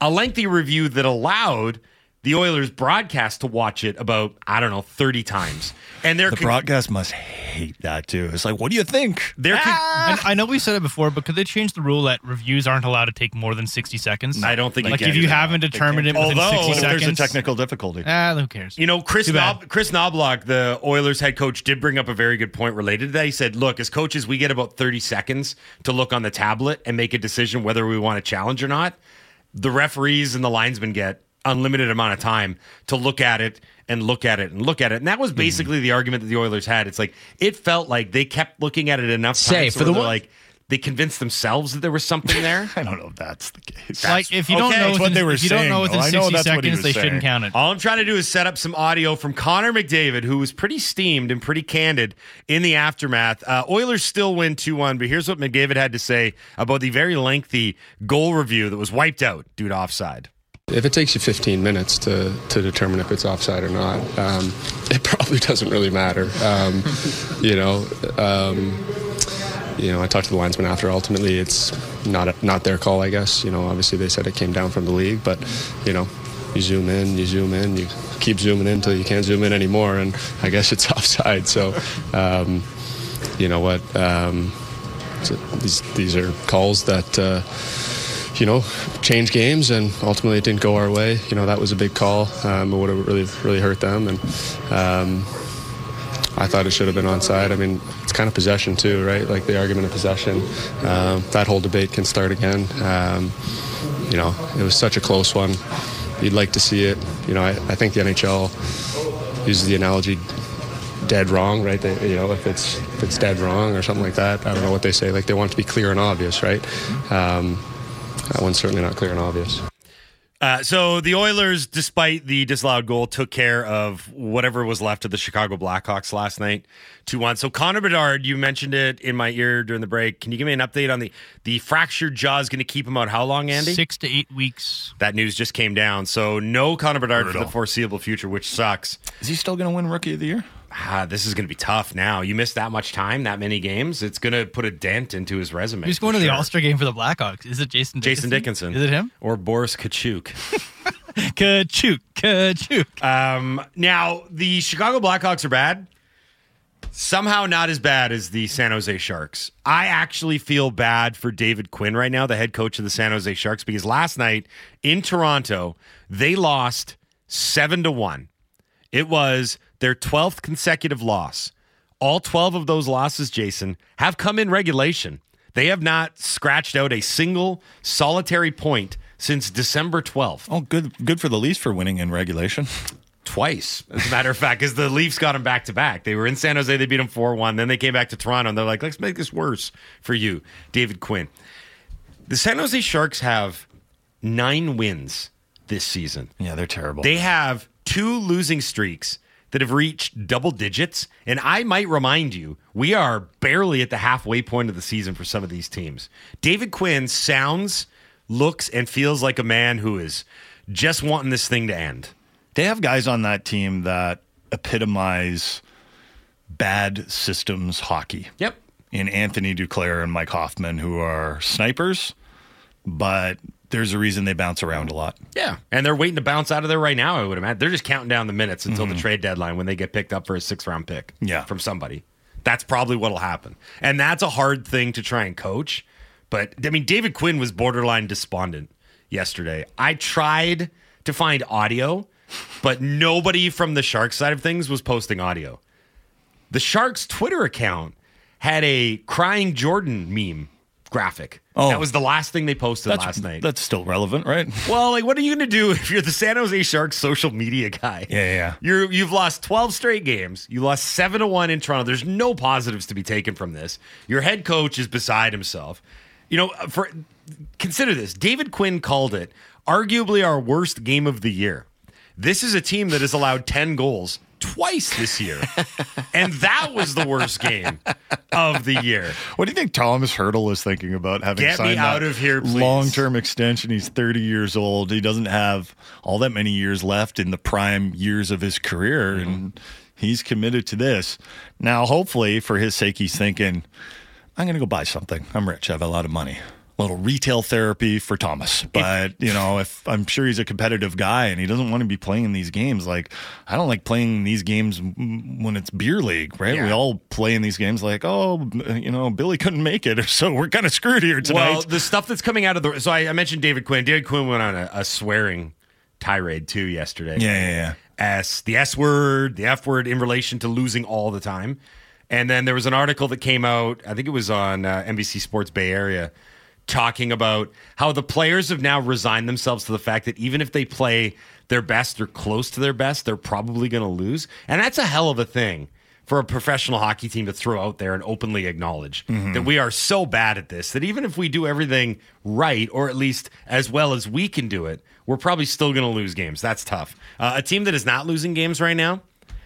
a lengthy review that allowed the Oilers broadcast to watch it about, I don't know, 30 times. And they're the broadcast must hate that too. It's like, what do you think? they're I, I know we said it before, but could they change the rule that reviews aren't allowed to take more than sixty seconds? I don't think you like can if you haven't determined it within Although, sixty if What if seconds. there's a technical difficulty? Ah, who cares? You know, Kris Too bad. Knob- Kris Knoblauch, the Oilers head coach, did bring up a very good point related to that. He said, "Look, as coaches, we get about thirty seconds to look on the tablet and make a decision whether we want to challenge or not. The referees and the linesmen get unlimited amount of time to look at it and look at it and look at it. And that was basically the argument that the Oilers had. It's like it felt like they kept looking at it enough Say, times for for the the one- like they convinced themselves that there was something there. [laughs] I don't know if that's the case. like if you don't okay. know within, what they were if you don't know within though. I know sixty that's what he seconds, they saying. shouldn't count it. All I'm trying to do is set up some audio from Connor McDavid, who was pretty steamed and pretty candid in the aftermath. Uh, Oilers still win 2 1, but here's what McDavid had to say about the very lengthy goal review that was wiped out due to offside. If it takes you 15 minutes to, to determine if it's offside or not, um, [laughs] it probably doesn't really matter. Um, you know, um, you know, I talked to the linesman after. Ultimately, it's not a, not their call, I guess. You know, obviously they said it came down from the league, but you know, you zoom in, you zoom in, you keep zooming in until you can't zoom in anymore, and I guess it's [laughs] offside. So, um, you know what? Um, so these these are calls that. Uh, you know, change games, and ultimately it didn't go our way. You know, that was a big call. Um, it would have really, really hurt them, and um, I thought it should have been onside. I mean, it's kind of possession too, right? Like the argument of possession. Um, that whole debate can start again. Um, you know, it was such a close one. You'd like to see it. You know, I, I think the NHL uses the analogy dead wrong, right? They, you know, if it's if it's dead wrong or something like that. I don't know what they say. Like they want it to be clear and obvious, right? Um, that one's certainly not clear and obvious. Uh, so the Oilers, despite the disallowed goal, took care of whatever was left of the Chicago Blackhawks last night, two one. So Connor Bedard, you mentioned it in my ear during the break. Can you give me an update on the the fractured jaw is going to keep him out how long, Andy? Six to eight weeks. That news just came down. So no Connor Bedard for the foreseeable future, which sucks. Is he still going to win Rookie of the Year? Ah, this is going to be tough now. You missed that much time, that many games. It's going to put a dent into his resume. Who's going to the sure. All Star game for the Blackhawks? Is it Jason? Jason Dickinson. Is it him? Or Boris Katchouk. [laughs] Kachuk, Kachuk. Um, now, the Chicago Blackhawks are bad. Somehow not as bad as the San Jose Sharks. I actually feel bad for David Quinn right now, the head coach of the San Jose Sharks, because last night in Toronto, they lost seven to one. It was their 12th consecutive loss. All 12 of those losses, Jason, have come in regulation. They have not scratched out a single solitary point since December 12th. Oh, good, good for the Leafs for winning in regulation. twice, as a matter of fact, because the Leafs got them back to back. They were in San Jose, they beat them 4 1. Then they came back to Toronto and they're like, let's make this worse for you, David Quinn. The San Jose Sharks have nine wins this season. Yeah, they're terrible. They have two losing streaks that have reached double digits. And I might remind you, we are barely at the halfway point of the season for some of these teams. David Quinn sounds, looks, and feels like a man who is just wanting this thing to end. They have guys on that team that epitomize bad systems hockey. Yep. In Anthony Duclair and Mike Hoffman, who are snipers, but there's a reason they bounce around a lot. Yeah. And they're waiting to bounce out of there right now, I would imagine. They're just counting down the minutes until the mm-hmm. trade deadline when they get picked up for a six round pick Yeah. from somebody. That's probably what'll happen. And that's a hard thing to try and coach. But I mean, David Quinn was borderline despondent yesterday. I tried to find audio, but nobody from the Sharks side of things was posting audio. The Sharks Twitter account had a crying Jordan meme graphic. Oh. that was the last thing they posted That's last night. That's still relevant, right? [laughs] Well, like, what are you going to do if you're the San Jose Sharks social media guy? Yeah, yeah. You're you've lost 12 straight games. You lost seven to one in Toronto. There's no positives to be taken from this. Your head coach is beside himself. You know, uh, for consider this. David Quinn called it arguably our worst game of the year. This is a team that has allowed 10 goals twice this year. and that was the worst game of the year. What do you think Tomas Hertl is thinking about having Get me out of here, please. long-term extension? He's 30 years old. He doesn't have all that many years left in the prime years of his career, Mm-hmm. and he's committed to this. Now, hopefully, for his sake, he's thinking, "I'm going to go buy something. I'm rich. I have a lot of money." Little retail therapy for Tomas, but you know, if I'm sure he's a competitive guy and he doesn't want to be playing these games, like I don't like playing these games when it's beer league, right? We all play in these games like, oh, you know, Billy couldn't make it, [laughs] so we're kind of screwed here tonight. Well, the stuff that's coming out of the so I, I mentioned David Quinn. David Quinn went on a, a swearing tirade too yesterday. yeah, yeah, yeah. S the S word, the F word in relation to losing all the time. And then there was an article that came out, I think it was on uh, NBC Sports Bay Area, talking about how the players have now resigned themselves to the fact that even if they play their best or close to their best, they're probably going to lose. And that's a hell of a thing for a professional hockey team to throw out there and openly acknowledge that we are so bad at this that even if we do everything right, or at least as well as we can do it, we're probably still going to lose games. That's tough. Uh, a team that is not losing games right now,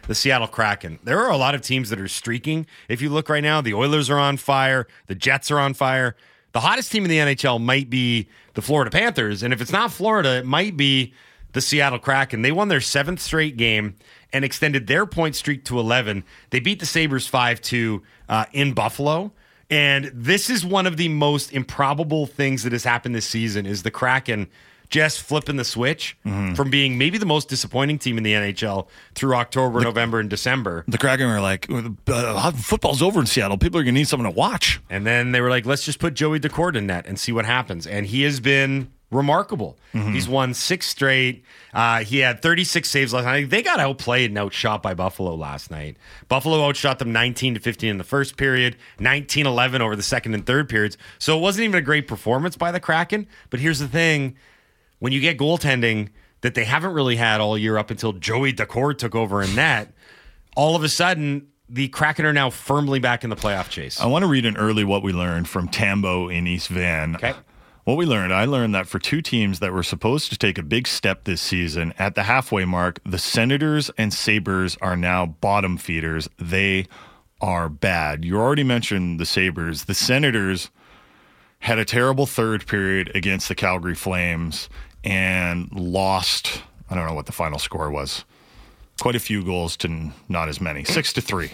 the Seattle Kraken. There are a lot of teams that are streaking. If you look right now, the Oilers are on fire, the Jets are on fire. The hottest team in the NHL might be the Florida Panthers. And if it's not Florida, it might be the Seattle Kraken. They won their seventh straight game and extended their point streak to 11. They beat the Sabres 5 2 uh, in Buffalo. And this is one of the most improbable things that has happened this season is the Kraken just flipping the switch from being maybe the most disappointing team in the NHL through October, November, and December. The Kraken were like, uh, football's over in Seattle. People are going to need someone to watch. And then they were like, let's just put Joey Daccord in net and see what happens. And he has been remarkable. He's won six straight. Uh, he had 36 saves last night. They got outplayed and outshot by Buffalo last night. Buffalo outshot them 19 to 15 in the first period, 19 11 over the second and third periods. So it wasn't even a great performance by the Kraken. But here's the thing when you get goaltending that they haven't really had all year up until Joey Daccord took over in net, all of a sudden, the Kraken are now firmly back in the playoff chase. I want to read an early what we learned from Tambo in East Van. Okay. What we learned, I learned that for two teams that were supposed to take a big step this season at the halfway mark, the Senators and Sabres are now bottom feeders. They are bad. You already mentioned the Sabres. The Senators had a terrible third period against the Calgary Flames and lost. I don't know what the final score was. Quite a few goals to not as many, six to three.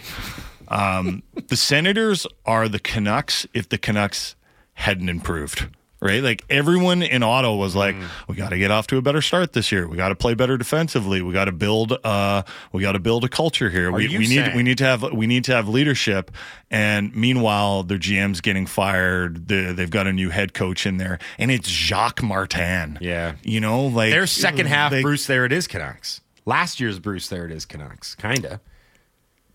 Um, the Senators are the Canucks if the Canucks hadn't improved. Right, like everyone in Ottawa was like, "We got to get off to a better start this year. We got to play better defensively. We got to build, uh, we got to build a culture here. we, you we need, we need to have, we need to have leadership." And meanwhile, their GM's getting fired. The, they've got a new head coach in there, and it's Jacques Martin. Yeah. you know, like Their second half, they- Bruce, there it is, Canucks. Last year's Bruce, there it is, Canucks. Kinda.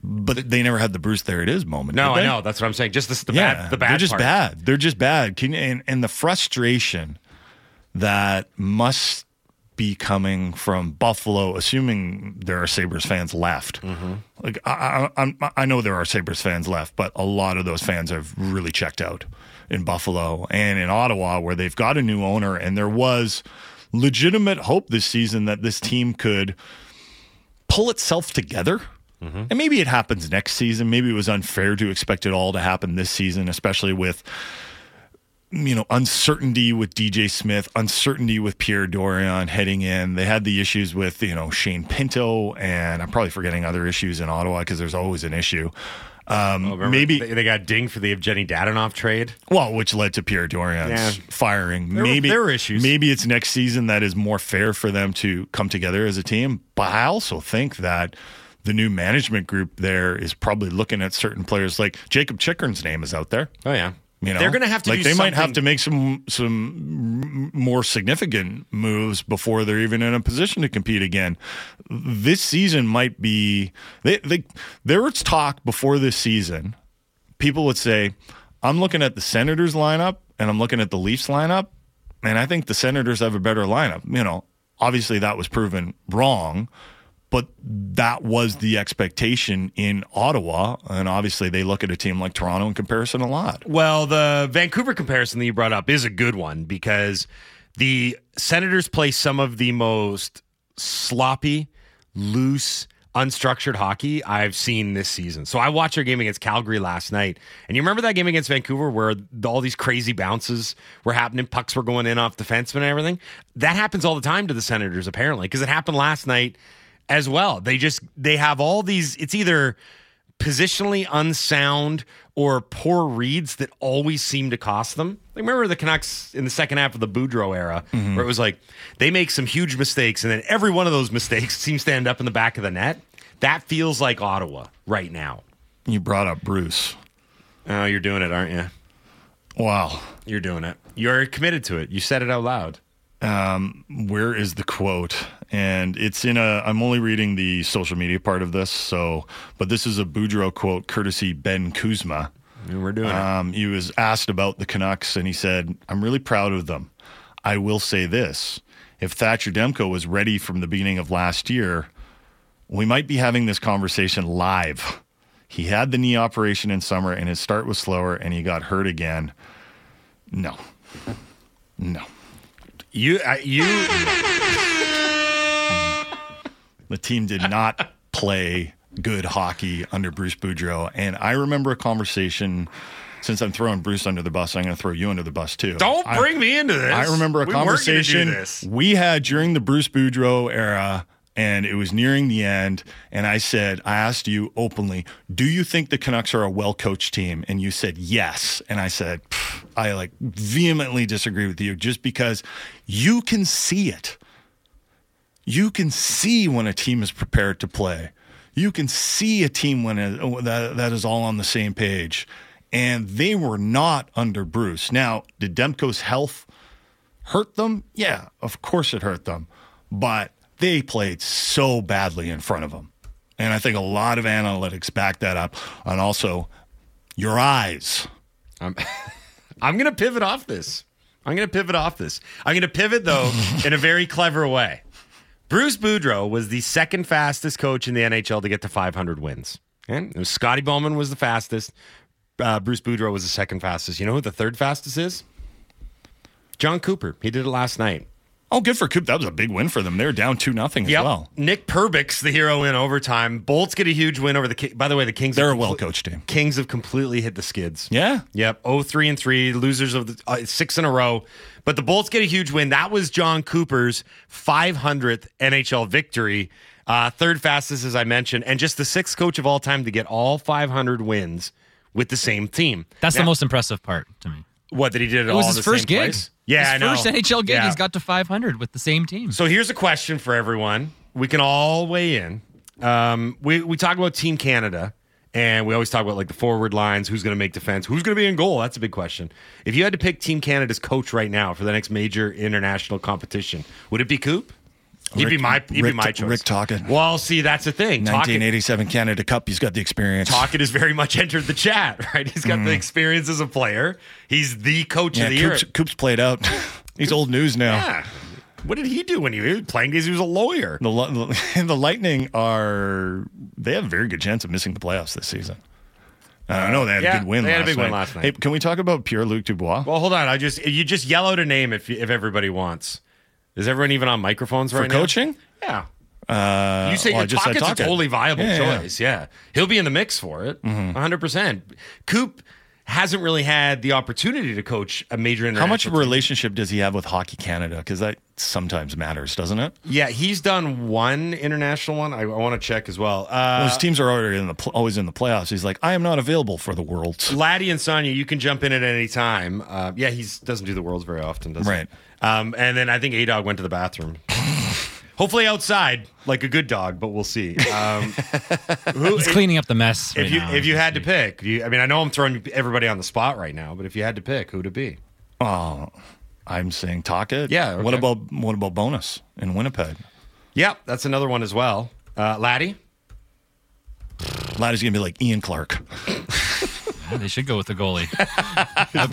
But they never had the Bruce. There it is moment. No, I know. That's what I'm saying. Just the, the yeah, bad, the bad. They're just part. bad. They're just bad. Can and and the frustration that must be coming from Buffalo, assuming there are Sabres fans left. Mm-hmm. Like I, I, I'm- I know there are Sabres fans left, but a lot of those fans have really checked out in Buffalo and in Ottawa, where they've got a new owner, and there was legitimate hope this season that this team could pull itself together. And maybe it happens next season. Maybe it was unfair to expect it all to happen this season, especially with you know uncertainty with DJ Smith, uncertainty with Pierre Dorion heading in. They had the issues with you know Shane Pinto, and I'm probably forgetting other issues in Ottawa because there's always an issue. Um, Remember, maybe they, they got dinged for the Evgeny Dadonov trade. well, which led to Pierre Dorion's Yeah. firing. There maybe there were issues. Maybe it's next season that is more fair for them to come together as a team. But I also think that the new management group there is probably looking at certain players like Jakob Chychrun's name is out there. Oh yeah, You know, they're going to have to. like they might have to make some some more significant moves before they're even in a position to compete again. This season might be they, they there was talk before this season. People would say, "I'm looking at the Senators lineup and I'm looking at the Leafs lineup, and I think the Senators have a better lineup." You know, obviously that was proven wrong. But that was the expectation in Ottawa. And obviously, they look at a team like Toronto in comparison a lot. Well, the Vancouver comparison that you brought up is a good one because the Senators play some of the most sloppy, loose, unstructured hockey I've seen this season. So I watched their game against Calgary last night. And you remember that game against Vancouver where all these crazy bounces were happening, pucks were going in off defensemen and everything? That happens all the time to the Senators, apparently, because it happened last night as well. They just they have all these it's either positionally unsound or poor reads that always seem to cost them. Like remember the Canucks in the second half of the Boudreau era, Mm-hmm. where it was like they make some huge mistakes, and then every one of those mistakes [laughs] seems to end up in the back of the net. That feels like Ottawa right now. You brought up Bruce. Oh, you're doing it, aren't you? Wow. You're doing it. You're committed to it. You said it out loud. Um, where is the quote? And it's in a. I'm only reading the social media part of this, so but this is a Boudreau quote, courtesy Ben Kuzma. And we're doing it. Um, he was asked about the Canucks, and he said, "I'm really proud of them. I will say this: if Thatcher Demko was ready from the beginning of last year, we might be having this conversation live. He had the knee operation in summer, and his start was slower, and he got hurt again. No, no." You, uh, you. The team did not play good hockey under Bruce Boudreau. And I remember a conversation. Since I'm throwing Bruce under the bus, I'm going to throw you under the bus too. Don't I- bring me into this. I remember a We weren't gonna do conversation we had during the Bruce Boudreau era, and it was nearing the end. And I said, I asked you openly, do you think the Canucks are a well coached team? And you said yes. And I said, I like vehemently disagree with you just because you can see it. You can see when a team is prepared to play. You can see a team when it, that, that is all on the same page. And they were not under Bruce. Now, did Demko's health hurt them? Yeah, of course it hurt them. But they played so badly in front of them. And I think a lot of analytics back that up. And also, your eyes. I'm, [laughs] I'm going to pivot off this. I'm going to pivot off this. I'm going to pivot, though, [laughs] in a very clever way. Bruce Boudreau was the second fastest coach in the NHL to get to 500 wins. And it was Scotty Bowman was the fastest. Uh, Bruce Boudreau was the second fastest. You know who the third fastest is? Jon Cooper. He did it last night. Oh, good for Coop. That was a big win for them. They're down 2 nothing as Yep. well. Nick Perbix, the hero in overtime. Bolts get a huge win over the Ki- By the way, the Kings They're a have well comple- coached team. Kings have completely hit the skids. Yeah. Yep. Oh, three and three, losers of the uh, six in a row. But the Bolts get a huge win. That was Jon Cooper's 500th NHL victory. Uh, third fastest, as I mentioned, and just the sixth coach of all time to get all 500 wins with the same team. That's Now- the most impressive part to me. What did he did it, It was in his the first same gig. place? Yeah, I his know. first NHL gig. Yeah. He's got to 500 with the same team. So here's a question for everyone. We can all weigh in. Um, we we talk about Team Canada, and we always talk about like the forward lines, who's going to make defense, who's going to be in goal. That's a big question. If you had to pick Team Canada's coach right now for the next major international competition, would it be Coop? He'd be my he'd be Rick- my choice. Rick Tocchet. Well, see, that's the thing. Tocchet, 1987 Canada Cup. He's got the experience. Tocchet has very much entered the chat. [laughs] Right, he's got the experience as a player. He's the coach Mm. yeah, of the year. Coop's, Coop's played out. [laughs] He's old news now. Yeah. What did he do when he was playing? Days he was a lawyer. The, Li- the [laughs] Lightning are they have a very good chance of missing the playoffs this season. I know they had Yeah, a good win. they had a last big win night. last night. Hey, can we talk about Pierre Luc Dubois Well, hold on. I just you just yell out a name if if everybody wants. Is everyone even on microphones right for now? coaching? Yeah. Uh, You say well, just a totally viable Yeah, yeah, choice. Yeah. He'll be in the mix for it. 100%. Coop hasn't really had the opportunity to coach a major international How much of a relationship does he have with Hockey Canada? Because that sometimes matters, doesn't it? Yeah, he's done one international one. I, I want to check as well. Uh, Those teams are already in the pl- always in the playoffs. He's like, I am not available for the Worlds. Laddie and Sonia, you can jump in at any time. Uh, yeah, he doesn't do the worlds very often, does he? Right. Um, and then I think A Dog went to the bathroom. [laughs] Hopefully outside, like a good dog, but we'll see. Um, [laughs] who, He's cleaning up the mess. if right you now. if you had to pick, you, I mean, I know I'm throwing everybody on the spot right now, but if you had to pick, who'd it be? Oh, I'm saying Tocchet. Yeah, What about what about Bowness in Winnipeg? Yep, that's another one as well. Uh, Laddie, Laddie's gonna be like Ian Clark. [laughs] Yeah, [laughs] they should go with the goalie.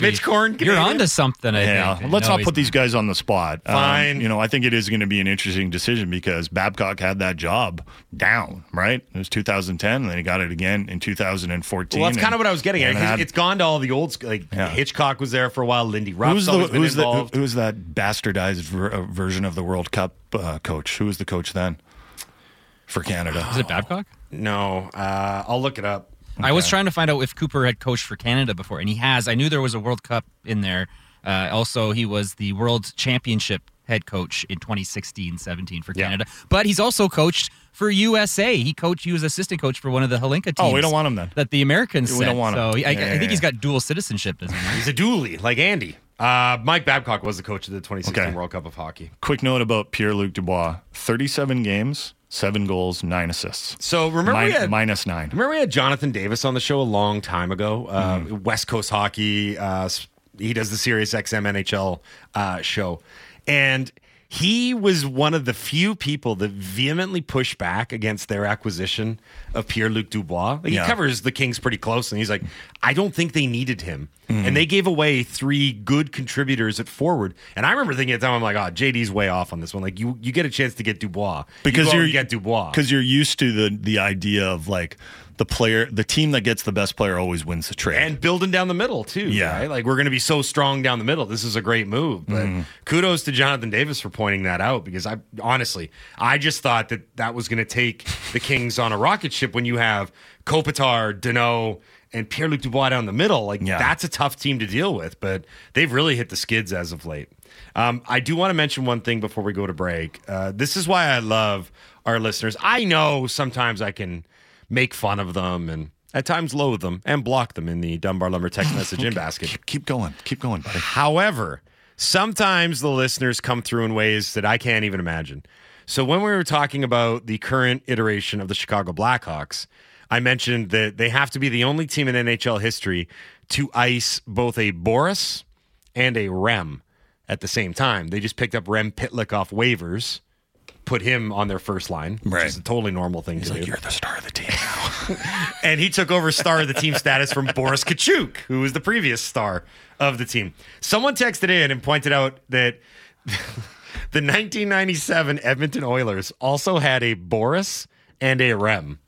[laughs] Mitch Korn. You're onto something. I Yeah, think. let's No, not he's put these guys on the spot. Um, Fine. you know, I think it is going to be an interesting decision because Babcock had that job down, right? It was 2010, and then he got it again in 2014. Well, that's kind of what I was getting at. had- It's gone to all the old, sc- like Yeah. Hitchcock was there for a while. Lindy Ruff's Who's the always been who's the involved. who's that bastardized ver- uh, version of the World Cup uh, coach? Who was the coach then for Canada? Is it Babcock? no, uh, I'll look it up. I was trying to find out if Cooper had coached for Canada before, and he has. I knew there was a World Cup in there. Uh, also, he was the World Championship head coach in 2016-17 for Yeah. Canada. But he's also coached for USA. He coached. He was assistant coach for one of the Hlinka teams. Oh, we don't want him then. That the Americans We don't want him. So he- I, Yeah, I yeah, think he's yeah. got dual citizenship. Doesn't he? He's a dually, like Andy. Uh, Mike Babcock was the coach of the 2016 Okay. World Cup of Hockey. Quick note about Pierre Luc Dubois: 37 games, seven goals, nine assists. So remember Min- had minus nine. Remember, we had Jonathan Davis on the show a long time ago. Uh, West Coast Hockey. Uh, he does the Sirius XM NHL uh, show, and he was one of the few people that vehemently pushed back against their acquisition of Pierre Luc Dubois. Like, Yeah. He covers the Kings pretty close, and he's like, I don't think they needed him. Mm-hmm. And they gave away three good contributors at forward. And I remember thinking at the time, I'm like, oh, JD's way off on this one. Like, you you get a chance to get Dubois because you you're, get Dubois because you're used to the the idea of like the player, the team that gets the best player always wins the trade. and building down the middle too. Yeah. right? like we're going to be so strong down the middle. This is a great move. But Mm-hmm. kudos to Jonathan Davis for pointing that out because I honestly, I just thought that that was going to take the Kings on a rocket ship when you have Kopitar, Danault, and Pierre Luc Dubois down the middle. Like Yeah. that's a tough team to deal with. But they've really hit the skids as of late. Um, I do want to mention one thing before we go to break. Uh, this is why I love our listeners. I know sometimes I can make fun of them and at times loathe them and block them in the Dunbar Lumber text oh, message in basket. keep, keep going, keep going, buddy. However, sometimes the listeners come through in ways that I can't even imagine. So when we were talking about the current iteration of the Chicago Blackhawks, I mentioned that they have to be the only team in NHL history to ice both a Boris and a Rem at the same time. They just picked up Rem Pitlick off waivers, put him on their first line, which Right. is a totally normal thing He's to like, do you're the star of the team now. [laughs] and he took over star of the team status from Boris Katchouk, who was the previous star of the team. Someone texted in and pointed out that [laughs] the 1997 Edmonton Oilers also had a Boris and a Rem.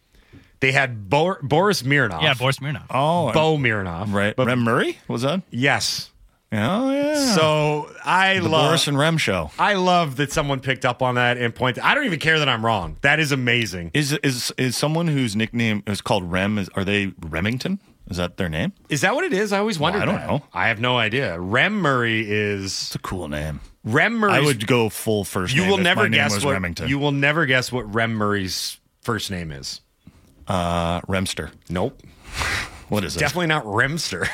They had Bo- Boris Mironov. Yeah, Boris Mironov. oh, Bo Mironov. right. But Rem Murray was that? yes. Oh yeah. So I the love Boris and Rem show. I love that someone picked up on that and pointed. I don't even care that I'm wrong. That is amazing. Is is is someone whose nickname is called Rem? Is, are they Remington? Is that their name? Is that what it is? I always wondered. I don't that. know. I have no idea. Rem Murray is It's a cool name. Rem Murray. I would go full first. You name will never guess what Remington. you will never guess what Rem Murray's first name is. uh, Remster. Nope, [laughs] What is it? definitely not Remster.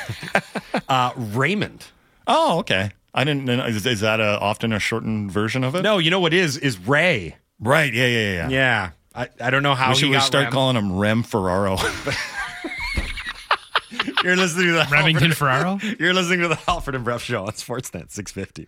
[laughs] uh, Raymond. Oh, okay. I didn't. know. Is, is that a, often a shortened version of it? No, you know what is is Ray. Right. Yeah. Yeah. Yeah. Yeah, I, I don't know how We he should we got start Rem. calling him Rem Ferraro. [laughs] You're listening to the Remington Halford- Ferraro. [laughs] You're listening to the Halford and Brough show on Sportsnet 650.